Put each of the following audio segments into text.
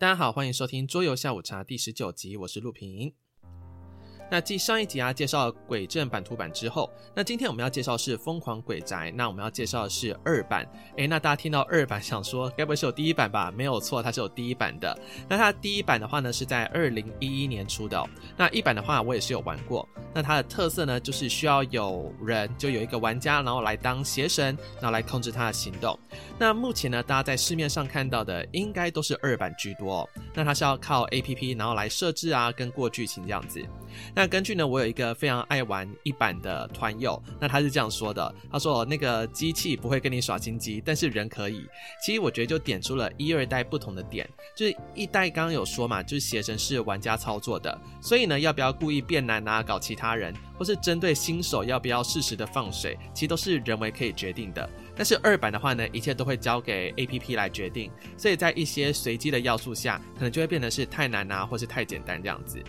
大家好，欢迎收听桌游下午茶第十九集，我是陆平。那继上一集啊介绍鬼镇版图版之后，那今天我们要介绍是疯狂鬼宅。那我们要介绍的是二版。诶，那大家听到二版想说，该不会是有第一版吧？没有错，它是有第一版的。那它第一版的话呢，是在二零一一年出的哦。那一版的话，我也是有玩过。那它的特色呢，就是需要有人，就有一个玩家，然后来当邪神，然后来控制他的行动。那目前呢，大家在市面上看到的应该都是二版居多哦。那它是要靠 APP，然后来设置啊，跟过剧情这样子。那根据呢，我有一个非常爱玩一版的团友，那他是这样说的，他说那个机器不会跟你耍心机，但是人可以。其实我觉得就点出了一二代不同的点，就是一代刚刚有说嘛，就是邪神是玩家操作的，所以呢，要不要故意变难啊，搞其他人，或是针对新手要不要适时的放水，其实都是人为可以决定的。但是二版的话呢，一切都会交给 APP 来决定，所以在一些随机的要素下，可能就会变得是太难啊，或是太简单这样子。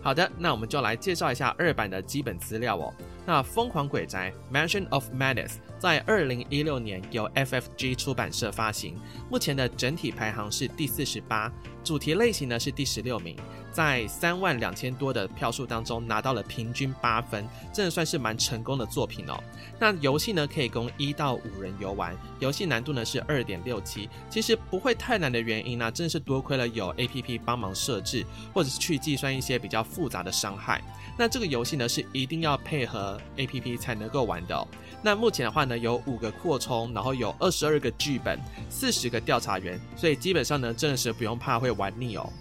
好的，那我们就来介绍一下二版的基本资料哦。那《疯狂鬼宅》（Mansion of Madness） 在二零一六年由 FFG 出版社发行，目前的整体排行是第四十八，主题类型呢是第十六名。在三万两千多的票数当中拿到了平均八分，真的算是蛮成功的作品哦。那游戏呢可以供一到五人游玩，游戏难度呢是二点六七，其实不会太难的原因呢、啊，真的是多亏了有 APP 帮忙设置，或者是去计算一些比较复杂的伤害。那这个游戏呢是一定要配合 APP 才能够玩的哦。那目前的话呢有五个扩充，然后有二十二个剧本，四十个调查员，所以基本上呢真的是不用怕会玩腻哦。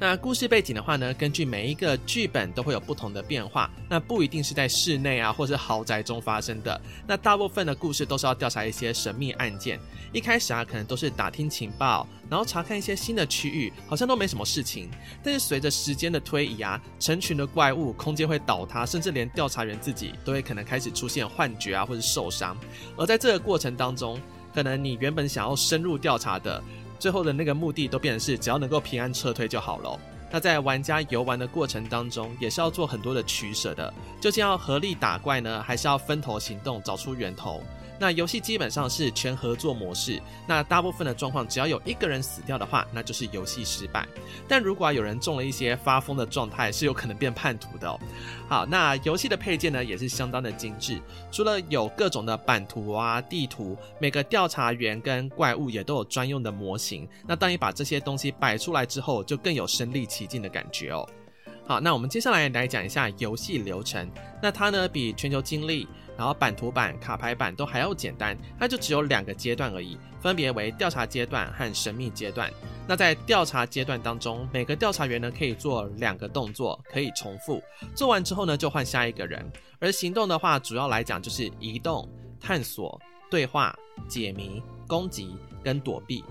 那故事背景的话呢，根据每一个剧本都会有不同的变化，那不一定是在室内啊，或是豪宅中发生的。那大部分的故事都是要调查一些神秘案件。一开始啊，可能都是打听情报，然后查看一些新的区域，好像都没什么事情。但是随着时间的推移啊，成群的怪物，空间会倒塌，甚至连调查员自己都会可能开始出现幻觉啊，或者受伤。而在这个过程当中，可能你原本想要深入调查的。最后的那个目的都变成是，只要能够平安撤退就好了。那在玩家游玩的过程当中，也是要做很多的取舍的，究竟要合力打怪呢，还是要分头行动，找出源头？那游戏基本上是全合作模式，那大部分的状况，只要有一个人死掉的话，那就是游戏失败。但如果有人中了一些发疯的状态，是有可能变叛徒的哦。好，那游戏的配件呢也是相当的精致，除了有各种的版图啊、地图，每个调查员跟怪物也都有专用的模型。那当你把这些东西摆出来之后，就更有身临其境的感觉哦。好，那我们接下来来讲一下游戏流程。那它呢比全球经历。然后版图版、卡牌版都还要简单，它就只有两个阶段而已，分别为调查阶段和神秘阶段。那在调查阶段当中，每个调查员呢可以做两个动作，可以重复，做完之后呢就换下一个人。而行动的话，主要来讲就是移动、探索、对话、解谜、攻击跟躲避。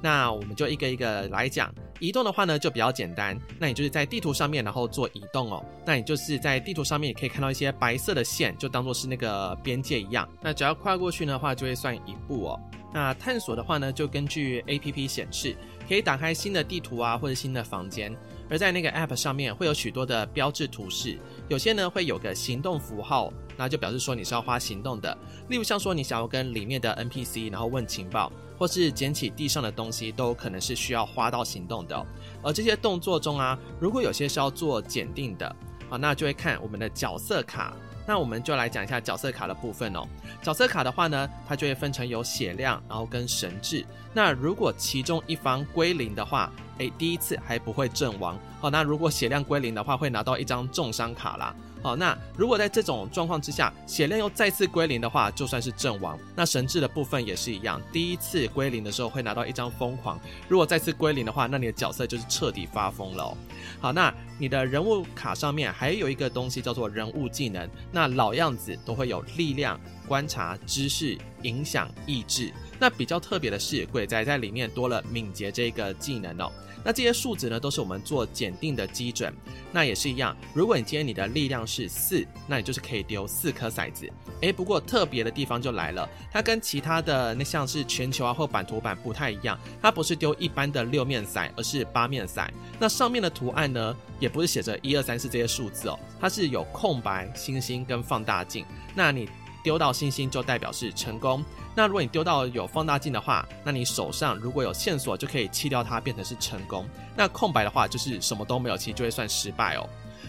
那我们就一个一个来讲。移动的话呢，就比较简单。那你就是在地图上面，然后做移动哦。那你就是在地图上面也可以看到一些白色的线，就当做是那个边界一样。那只要跨过去的话，就会算一步哦。那探索的话呢，就根据 APP 显示，可以打开新的地图啊，或者新的房间。而在那个 App 上面会有许多的标志图示，有些呢会有个行动符号，那就表示说你是要花行动的。例如像说你想要跟里面的 NPC 然后问情报。或是捡起地上的东西，都可能是需要花到行动的。而这些动作中啊，如果有些是要做检定的，好，那就会看我们的角色卡。那我们就来讲一下角色卡的部分哦。角色卡的话呢，它就会分成有血量，然后跟神智。那如果其中一方归零的话，诶，第一次还不会阵亡。好，那如果血量归零的话，会拿到一张重伤卡啦。好，那如果在这种状况之下，血量又再次归零的话，就算是阵亡。那神智的部分也是一样，第一次归零的时候会拿到一张疯狂，如果再次归零的话，那你的角色就是彻底发疯了。好，那你的人物卡上面还有一个东西叫做人物技能，那老样子都会有力量、观察、知识、影响、意志。那比较特别的是，鬼宅在里面多了敏捷这个技能哦。那这些数值呢，都是我们做检定的基准。那也是一样，如果你今天你的力量是四，那你就是可以丢四颗骰子。诶，不过特别的地方就来了，它跟其他的那像是全球啊或版图版不太一样，它不是丢一般的六面骰，而是八面骰。那上面的图案呢，也不是写着一二三四这些数字哦，它是有空白、星星跟放大镜。那你丢到星星就代表是成功。那如果你丢到有放大镜的话，那你手上如果有线索就可以弃掉它，变成是成功。那空白的话就是什么都没有，其实就会算失败哦。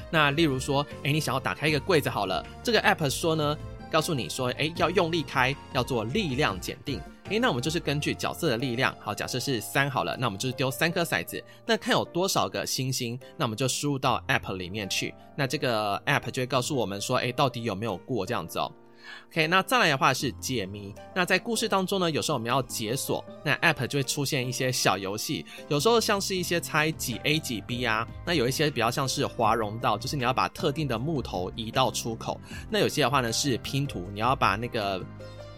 那例如说，诶，你想要打开一个柜子好了，这个 app 说呢，告诉你说，诶，要用力开，要做力量检定。诶，那我们就是根据角色的力量，好，假设是三好了，那我们就是丢三颗骰子，那看有多少个星星，那我们就输入到 app 里面去，那这个 app 就会告诉我们说，诶，到底有没有过这样子哦。OK，那再来的话是解谜。那在故事当中呢，有时候我们要解锁，那 App 就会出现一些小游戏。有时候像是一些猜几 A 几 B 啊，那有一些比较像是华容道，就是你要把特定的木头移到出口。那有些的话呢是拼图，你要把那个。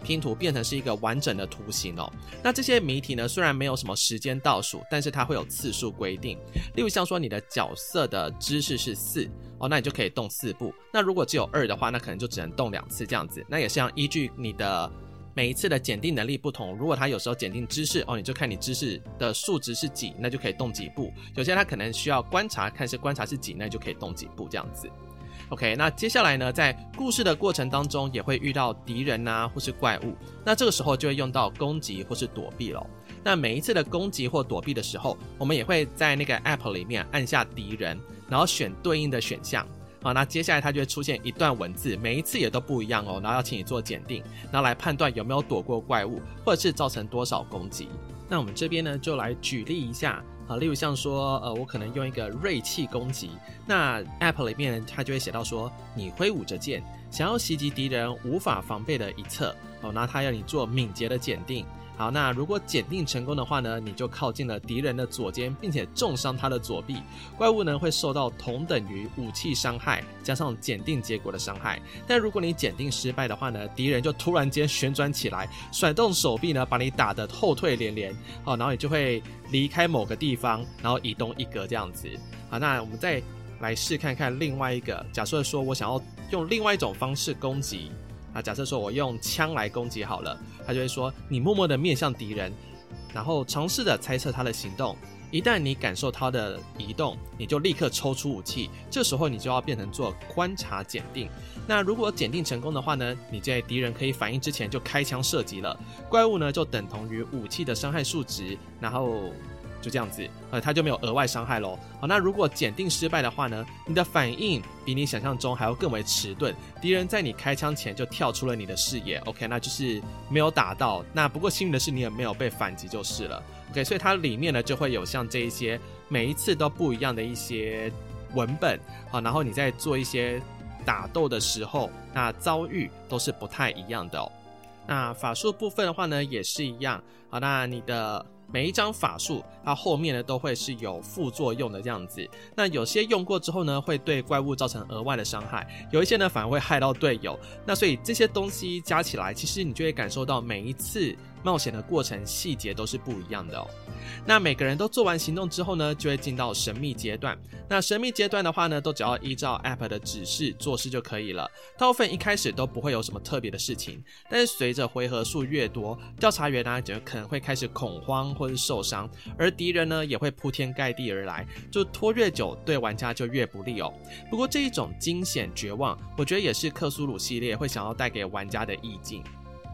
拼图变成是一个完整的图形哦。那这些谜题呢，虽然没有什么时间倒数，但是它会有次数规定。例如像说你的角色的知识是四哦，那你就可以动四步。那如果只有二的话，那可能就只能动两次这样子。那也是要依据你的每一次的检定能力不同，如果他有时候检定知识哦，你就看你知识的数值是几，那就可以动几步。有些他可能需要观察，看是观察是几，那就可以动几步这样子。OK，那接下来呢，在故事的过程当中，也会遇到敌人啊，或是怪物。那这个时候就会用到攻击或是躲避咯。那每一次的攻击或躲避的时候，我们也会在那个 App 里面按下敌人，然后选对应的选项。好，那接下来它就会出现一段文字，每一次也都不一样哦。然后要请你做检定，然后来判断有没有躲过怪物，或者是造成多少攻击。那我们这边呢，就来举例一下。啊，例如像说，呃，我可能用一个锐气攻击，那 App 里面它就会写到说，你挥舞着剑，想要袭击敌人无法防备的一侧，哦，那它要你做敏捷的检定。好，那如果检定成功的话呢，你就靠近了敌人的左肩，并且重伤他的左臂。怪物呢会受到同等于武器伤害加上检定结果的伤害。但如果你检定失败的话呢，敌人就突然间旋转起来，甩动手臂呢，把你打得后退连连。好，然后你就会离开某个地方，然后移动一格这样子。好，那我们再来试看看另外一个。假设说我想要用另外一种方式攻击。啊，假设说我用枪来攻击好了，他就会说，你默默的面向敌人，然后尝试着猜测他的行动。一旦你感受他的移动，你就立刻抽出武器。这时候你就要变成做观察检定。那如果检定成功的话呢，你在敌人可以反应之前就开枪射击了，怪物呢就等同于武器的伤害数值，然后。就这样子，呃，他就没有额外伤害喽。好，那如果检定失败的话呢，你的反应比你想象中还要更为迟钝，敌人在你开枪前就跳出了你的视野。OK，那就是没有打到。那不过幸运的是，你也没有被反击就是了。OK，所以它里面呢就会有像这一些每一次都不一样的一些文本。好，然后你在做一些打斗的时候，那遭遇都是不太一样的哦。那法术部分的话呢，也是一样。好，那你的。每一张法术，它后面呢都会是有副作用的这样子。那有些用过之后呢，会对怪物造成额外的伤害；有一些呢，反而会害到队友。那所以这些东西加起来，其实你就会感受到每一次冒险的过程细节都是不一样的哦。那每个人都做完行动之后呢，就会进到神秘阶段。那神秘阶段的话呢，都只要依照 App 的指示做事就可以了。大部分一开始都不会有什么特别的事情，但是随着回合数越多，调查员呢就可能会开始恐慌或是受伤，而敌人呢也会铺天盖地而来，就拖越久对玩家就越不利哦。不过这一种惊险绝望，我觉得也是克苏鲁系列会想要带给玩家的意境。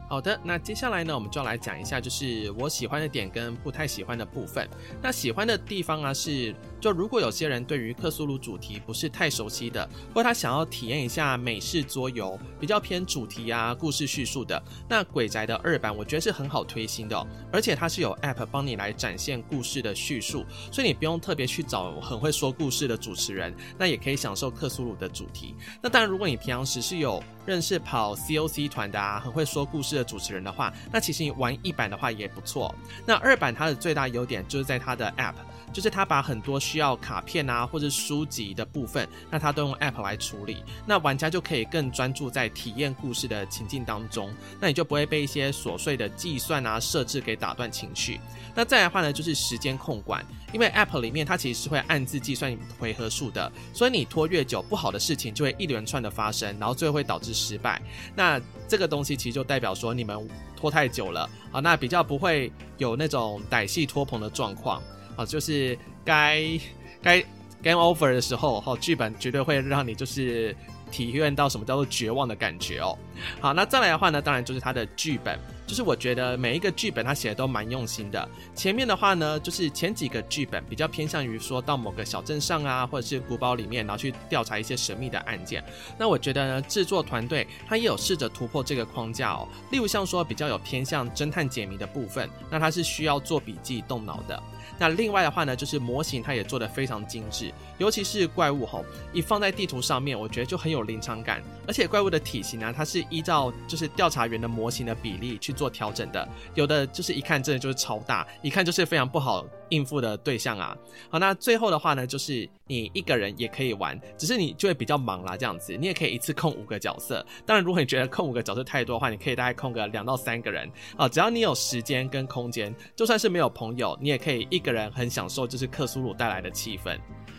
好的，那接下来呢，我们就要来讲一下，就是我喜欢的点跟不太喜欢的部分。那喜欢的地方啊，是就如果有些人对于克苏鲁主题不是太熟悉的，或他想要体验一下美式桌游，比较偏主题啊、故事叙述的，那鬼宅的二版我觉得是很好推新的哦，而且它是有 App 帮你来展现故事的叙述，所以你不用特别去找很会说故事的主持人，那也可以享受克苏鲁的主题。那当然，如果你平常时是有认识跑 COC 团的啊，很会说故事的主持人的话，那其实你玩一版的话也不错。那二版它的最大优点就是在它的 App，就是它把很多需需要卡片啊或者书籍的部分，那它都用 App 来处理。那玩家就可以更专注在体验故事的情境当中，那你就不会被一些琐碎的计算啊设置给打断情绪。那再来的话呢，就是时间控管。因为 App 里面它其实是会暗自计算回合数的，所以你拖越久，不好的事情就会一连串的发生，然后最后会导致失败。那这个东西其实就代表说你们拖太久了啊，那比较不会有那种歹戏拖棚的状况啊，就是该该 game over 的时候，哈，剧本绝对会让你就是。体验到什么叫做绝望的感觉哦。好，那再来的话呢，当然就是它的剧本。就是我觉得每一个剧本他写的都蛮用心的。前面的话呢，就是前几个剧本比较偏向于说到某个小镇上啊，或者是古堡里面，然后去调查一些神秘的案件。那我觉得呢，制作团队他也有试着突破这个框架哦。例如像说比较有偏向侦探解谜的部分，那他是需要做笔记动脑的。那另外的话呢，就是模型它也做得非常精致，尤其是怪物吼，一放在地图上面，我觉得就很有临场感。而且怪物的体型呢，它是依照就是调查员的模型的比例去做调整的，有的就是一看真的就是超大，一看就是非常不好应付的对象啊。好，那最后的话呢，就是你一个人也可以玩，只是你就会比较忙啦，这样子，你也可以一次控五个角色。当然，如果你觉得控五个角色太多的话，你可以大概控个两到三个人啊，只要你有时间跟空间，就算是没有朋友，你也可以一个人很享受就是克苏鲁带来的气氛。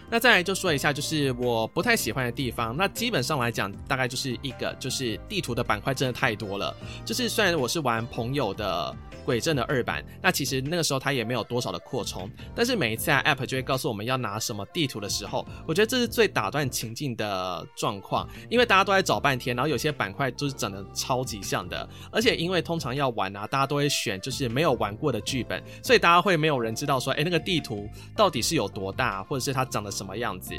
那再来就说一下，就是我不太喜欢的地方。那基本上来讲，大概就是一个，就是地图的板块真的太多了。就是虽然我是玩朋友的鬼镇的二版，那其实那个时候它也没有多少的扩充，但是每一次啊，App 就会告诉我们要拿什么地图的时候，我觉得这是最打断情境的状况，因为大家都在找半天，然后有些板块就是长得超级像的，而且因为通常要玩啊，大家都会选就是没有玩过的剧本，所以大家会没有人知道说，哎，那个地图到底是有多大，或者是它长得什么样子，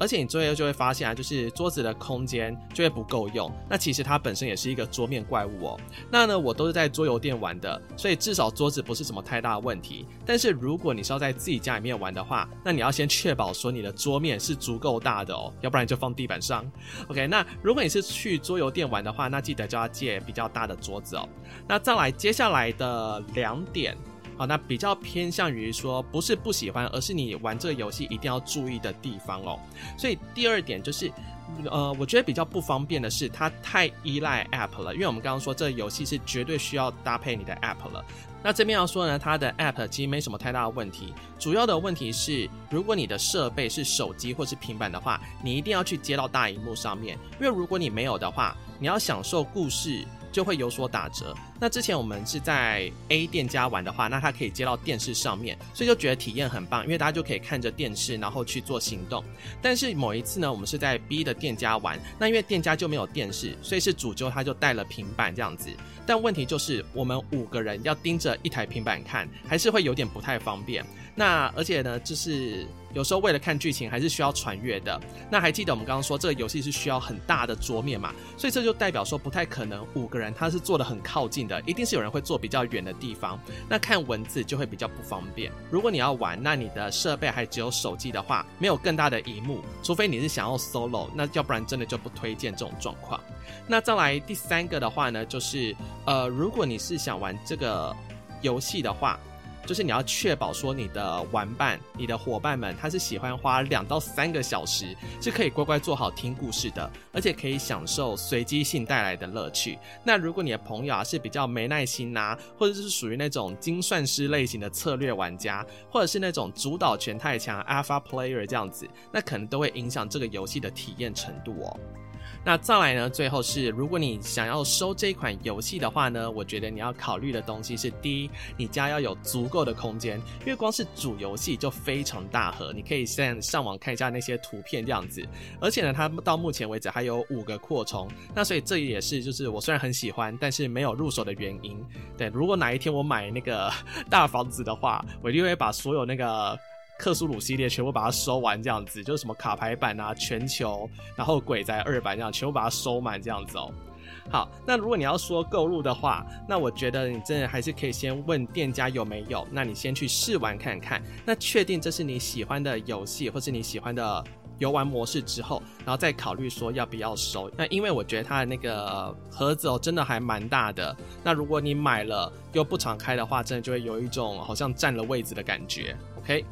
而且你最后就会发现啊，就是桌子的空间就会不够用，那其实它本身也是一个桌面怪物哦。那呢，我都是在桌游店玩的，所以。至少桌子不是什么太大的问题，但是如果你是要在自己家里面玩的话，那你要先确保说你的桌面是足够大的哦，要不然就放地板上。OK，那如果你是去桌游店玩的话，那记得就要借比较大的桌子哦。那再来接下来的两点，好，那比较偏向于说不是不喜欢，而是你玩这个游戏一定要注意的地方哦。所以第二点就是。呃，我觉得比较不方便的是，它太依赖 App 了。因为我们刚刚说这游戏是绝对需要搭配你的 App 了。那这边要说呢，它的 App 其实没什么太大的问题。主要的问题是，如果你的设备是手机或是平板的话，你一定要去接到大荧幕上面。因为如果你没有的话，你要享受故事。就会有所打折。那之前我们是在 A 店家玩的话，那它可以接到电视上面，所以就觉得体验很棒，因为大家就可以看着电视，然后去做行动。但是某一次呢，我们是在 B 的店家玩，那因为店家就没有电视，所以是主揪他就带了平板这样子。但问题就是，我们五个人要盯着一台平板看，还是会有点不太方便。那而且呢，就是有时候为了看剧情，还是需要传阅的。那还记得我们刚刚说这个游戏是需要很大的桌面嘛？所以这就代表说不太可能五个人他是坐得很靠近的，一定是有人会坐比较远的地方。那看文字就会比较不方便。如果你要玩，那你的设备还只有手机的话，没有更大的荧幕，除非你是想要 solo，那要不然真的就不推荐这种状况。那再来第三个的话呢，就是呃，如果你是想玩这个游戏的话。就是你要确保说你的玩伴、你的伙伴们，他是喜欢花两到三个小时，是可以乖乖做好听故事的，而且可以享受随机性带来的乐趣。那如果你的朋友啊是比较没耐心呐、或者是属于那种精算师类型的策略玩家，或者是那种主导权太强 Alpha Player 这样子，那可能都会影响这个游戏的体验程度哦。那再来呢？最后是，如果你想要收这款游戏的话呢，我觉得你要考虑的东西是：第一，你家要有足够的空间，因为光是主游戏就非常大盒，你可以先上网看一下那些图片这样子。而且呢，它到目前为止还有五个扩充，那所以这也是就是我虽然很喜欢，但是没有入手的原因。对，如果哪一天我买那个 大房子的话，我就会把所有那个。克苏鲁系列全部把它收完，这样子就是什么卡牌版啊、全球，然后鬼宅二版这样全部把它收满这样子哦。好，那如果你要说购入的话，那我觉得你真的还是可以先问店家有没有，那你先去试玩看看，那确定这是你喜欢的游戏或是你喜欢的游玩模式之后，然后再考虑说要不要收。那因为我觉得它的那个盒子哦，真的还蛮大的。那如果你买了又不常开的话，真的就会有一种好像占了位置的感觉。OK。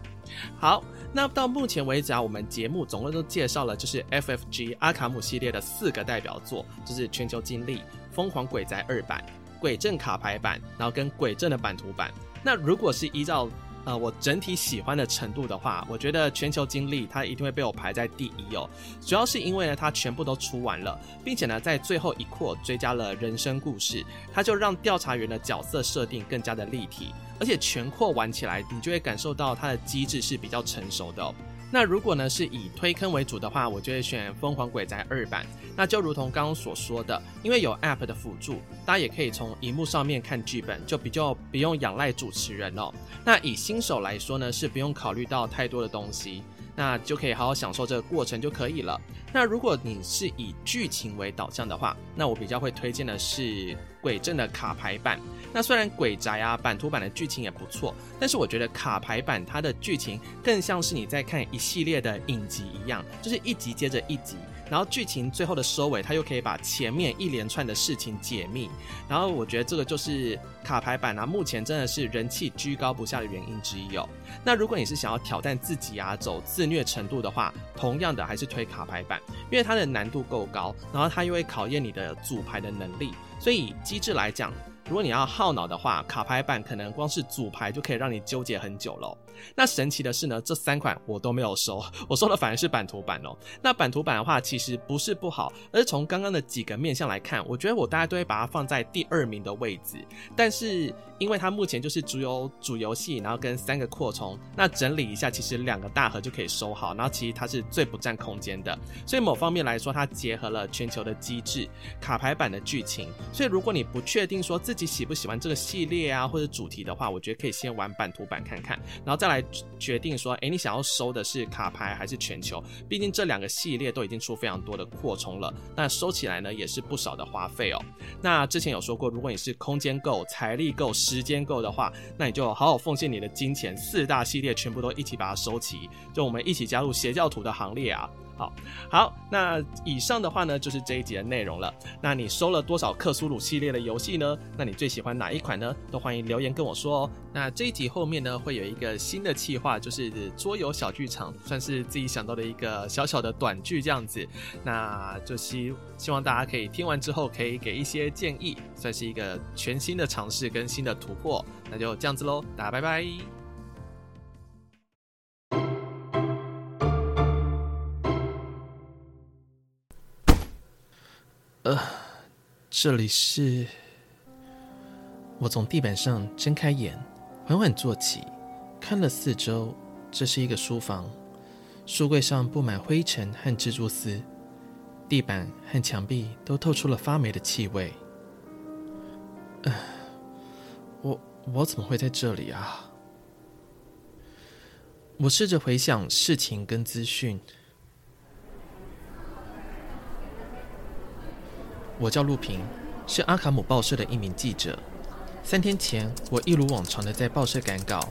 好，那到目前为止啊，我们节目总共都介绍了就是 FFG 阿卡姆系列的四个代表作，就是《全球经历》、《疯狂鬼宅二版》、《鬼阵卡牌版》，然后跟《鬼阵的版图版》。那如果是依照呃，我整体喜欢的程度的话，我觉得全球经历它一定会被我排在第一哦。主要是因为呢，它全部都出完了，并且呢，在最后一扩追加了人生故事，它就让调查员的角色设定更加的立体，而且全扩玩起来，你就会感受到它的机制是比较成熟的。那如果呢是以推坑为主的话，我就会选《疯狂鬼宅二版》。那就如同刚刚所说的，因为有 App 的辅助，大家也可以从荧幕上面看剧本，就比较不用仰赖主持人哦。那以新手来说呢，是不用考虑到太多的东西。那就可以好好享受这个过程就可以了。那如果你是以剧情为导向的话，那我比较会推荐的是鬼镇的卡牌版。那虽然鬼宅啊版图版的剧情也不错，但是我觉得卡牌版它的剧情更像是你在看一系列的影集一样，就是一集接着一集。然后剧情最后的收尾，它又可以把前面一连串的事情解密。然后我觉得这个就是卡牌版啊，目前真的是人气居高不下的原因之一哦。那如果你是想要挑战自己啊，走自虐程度的话，同样的还是推卡牌版，因为它的难度够高，然后它又会考验你的组牌的能力。所以机制来讲，如果你要耗脑的话，卡牌版可能光是组牌就可以让你纠结很久了。那神奇的是呢，这三款我都没有收，我收的反而是版图版哦。那版图版的话，其实不是不好，而是从刚刚的几个面向来看，我觉得我大概都会把它放在第二名的位置。但是因为它目前就是只有主游戏，然后跟三个扩充，那整理一下，其实两个大盒就可以收好。然后其实它是最不占空间的，所以某方面来说，它结合了全球的机制、卡牌版的剧情。所以如果你不确定说自己喜不喜欢这个系列啊或者主题的话，我觉得可以先玩版图版看看，然后再来。决定说，诶，你想要收的是卡牌还是全球？毕竟这两个系列都已经出非常多的扩充了，那收起来呢也是不少的花费哦。那之前有说过，如果你是空间够、财力够、时间够的话，那你就好好奉献你的金钱，四大系列全部都一起把它收齐，就我们一起加入邪教徒的行列啊！好，好，那以上的话呢，就是这一集的内容了。那你收了多少克苏鲁系列的游戏呢？那你最喜欢哪一款呢？都欢迎留言跟我说哦。那这一集后面呢，会有一个新的企划，就是桌游小剧场，算是自己想到的一个小小的短剧这样子。那就希希望大家可以听完之后，可以给一些建议，算是一个全新的尝试跟新的突破。那就这样子喽，大家拜拜。这里是。我从地板上睁开眼，缓缓坐起，看了四周。这是一个书房，书柜上布满灰尘和蜘蛛丝，地板和墙壁都透出了发霉的气味。唉，我我怎么会在这里啊？我试着回想事情跟资讯。我叫陆平，是阿卡姆报社的一名记者。三天前，我一如往常的在报社赶稿，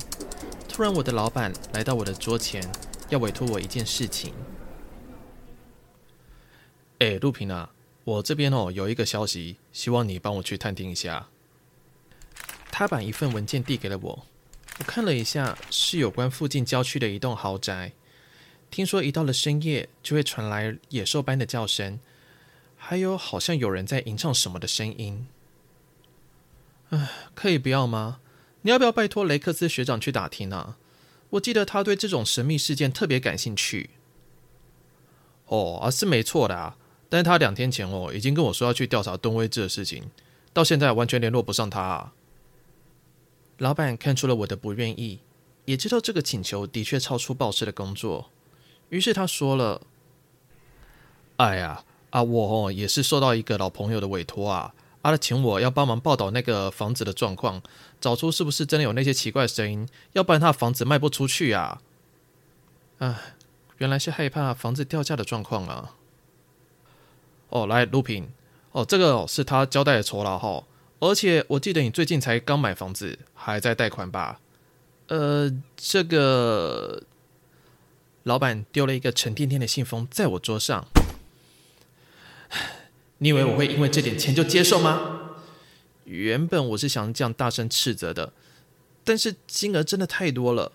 突然我的老板来到我的桌前，要委托我一件事情。哎，陆平啊，我这边哦有一个消息，希望你帮我去探听一下。他把一份文件递给了我，我看了一下，是有关附近郊区的一栋豪宅。听说一到了深夜，就会传来野兽般的叫声。还有，好像有人在吟唱什么的声音。唉，可以不要吗？你要不要拜托雷克斯学长去打听啊？我记得他对这种神秘事件特别感兴趣。哦，啊，是没错的啊。但是他两天前哦，已经跟我说要去调查吨位制的事情，到现在完全联络不上他啊。老板看出了我的不愿意，也知道这个请求的确超出报社的工作，于是他说了：“哎呀。”啊，我哦也是受到一个老朋友的委托啊，啊，他请我要帮忙报道那个房子的状况，找出是不是真的有那些奇怪的声音，要不然他房子卖不出去啊。啊，原来是害怕房子掉价的状况啊。哦，来，卢平，哦，这个是他交代的酬劳哈，而且我记得你最近才刚买房子，还在贷款吧？呃，这个老板丢了一个沉甸甸的信封在我桌上。你以为我会因为这点钱就接受吗？原本我是想这样大声斥责的，但是金额真的太多了。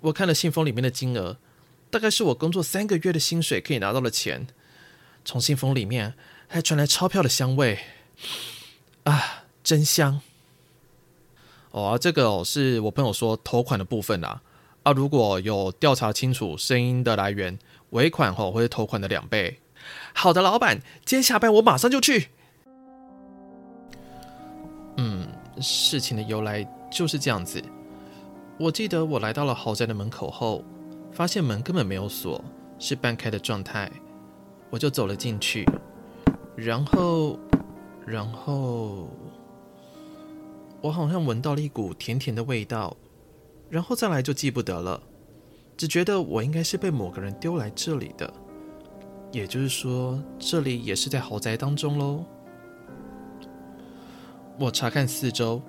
我看了信封里面的金额，大概是我工作三个月的薪水可以拿到的钱。从信封里面还传来钞票的香味，啊，真香！哦，啊，这个哦是我朋友说头款的部分啊。啊，如果有调查清楚声音的来源，尾款哦会是头款的两倍。好的，老板，今天下班我马上就去。嗯，事情的由来就是这样子。我记得我来到了豪宅的门口后，发现门根本没有锁，是半开的状态，我就走了进去。然后，然后，我好像闻到了一股甜甜的味道。然后再来就记不得了，只觉得我应该是被某个人丢来这里的。也就是说，这里也是在豪宅当中喽。我查看四周，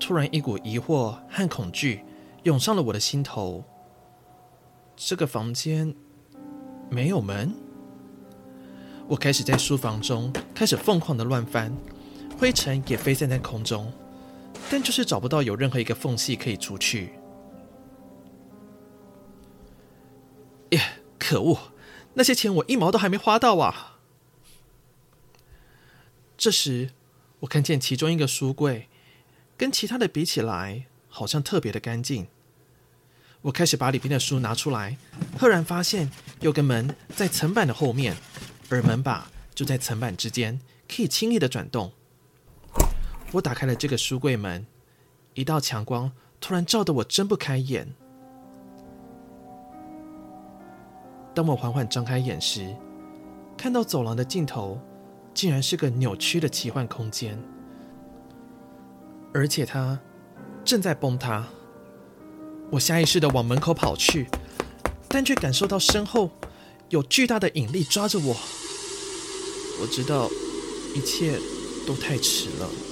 突然一股疑惑和恐惧涌上了我的心头。这个房间没有门。我开始在书房中开始疯狂的乱翻，灰尘也飞散在空中，但就是找不到有任何一个缝隙可以出去。耶，可恶！那些钱我一毛都还没花到啊！这时，我看见其中一个书柜，跟其他的比起来，好像特别的干净。我开始把里边的书拿出来，赫然发现有个门在层板的后面，而门把就在层板之间，可以轻易的转动。我打开了这个书柜门，一道强光突然照得我睁不开眼。当我缓缓张开眼时，看到走廊的尽头竟然是个扭曲的奇幻空间，而且它正在崩塌。我下意识地往门口跑去，但却感受到身后有巨大的引力抓着我。我知道一切都太迟了。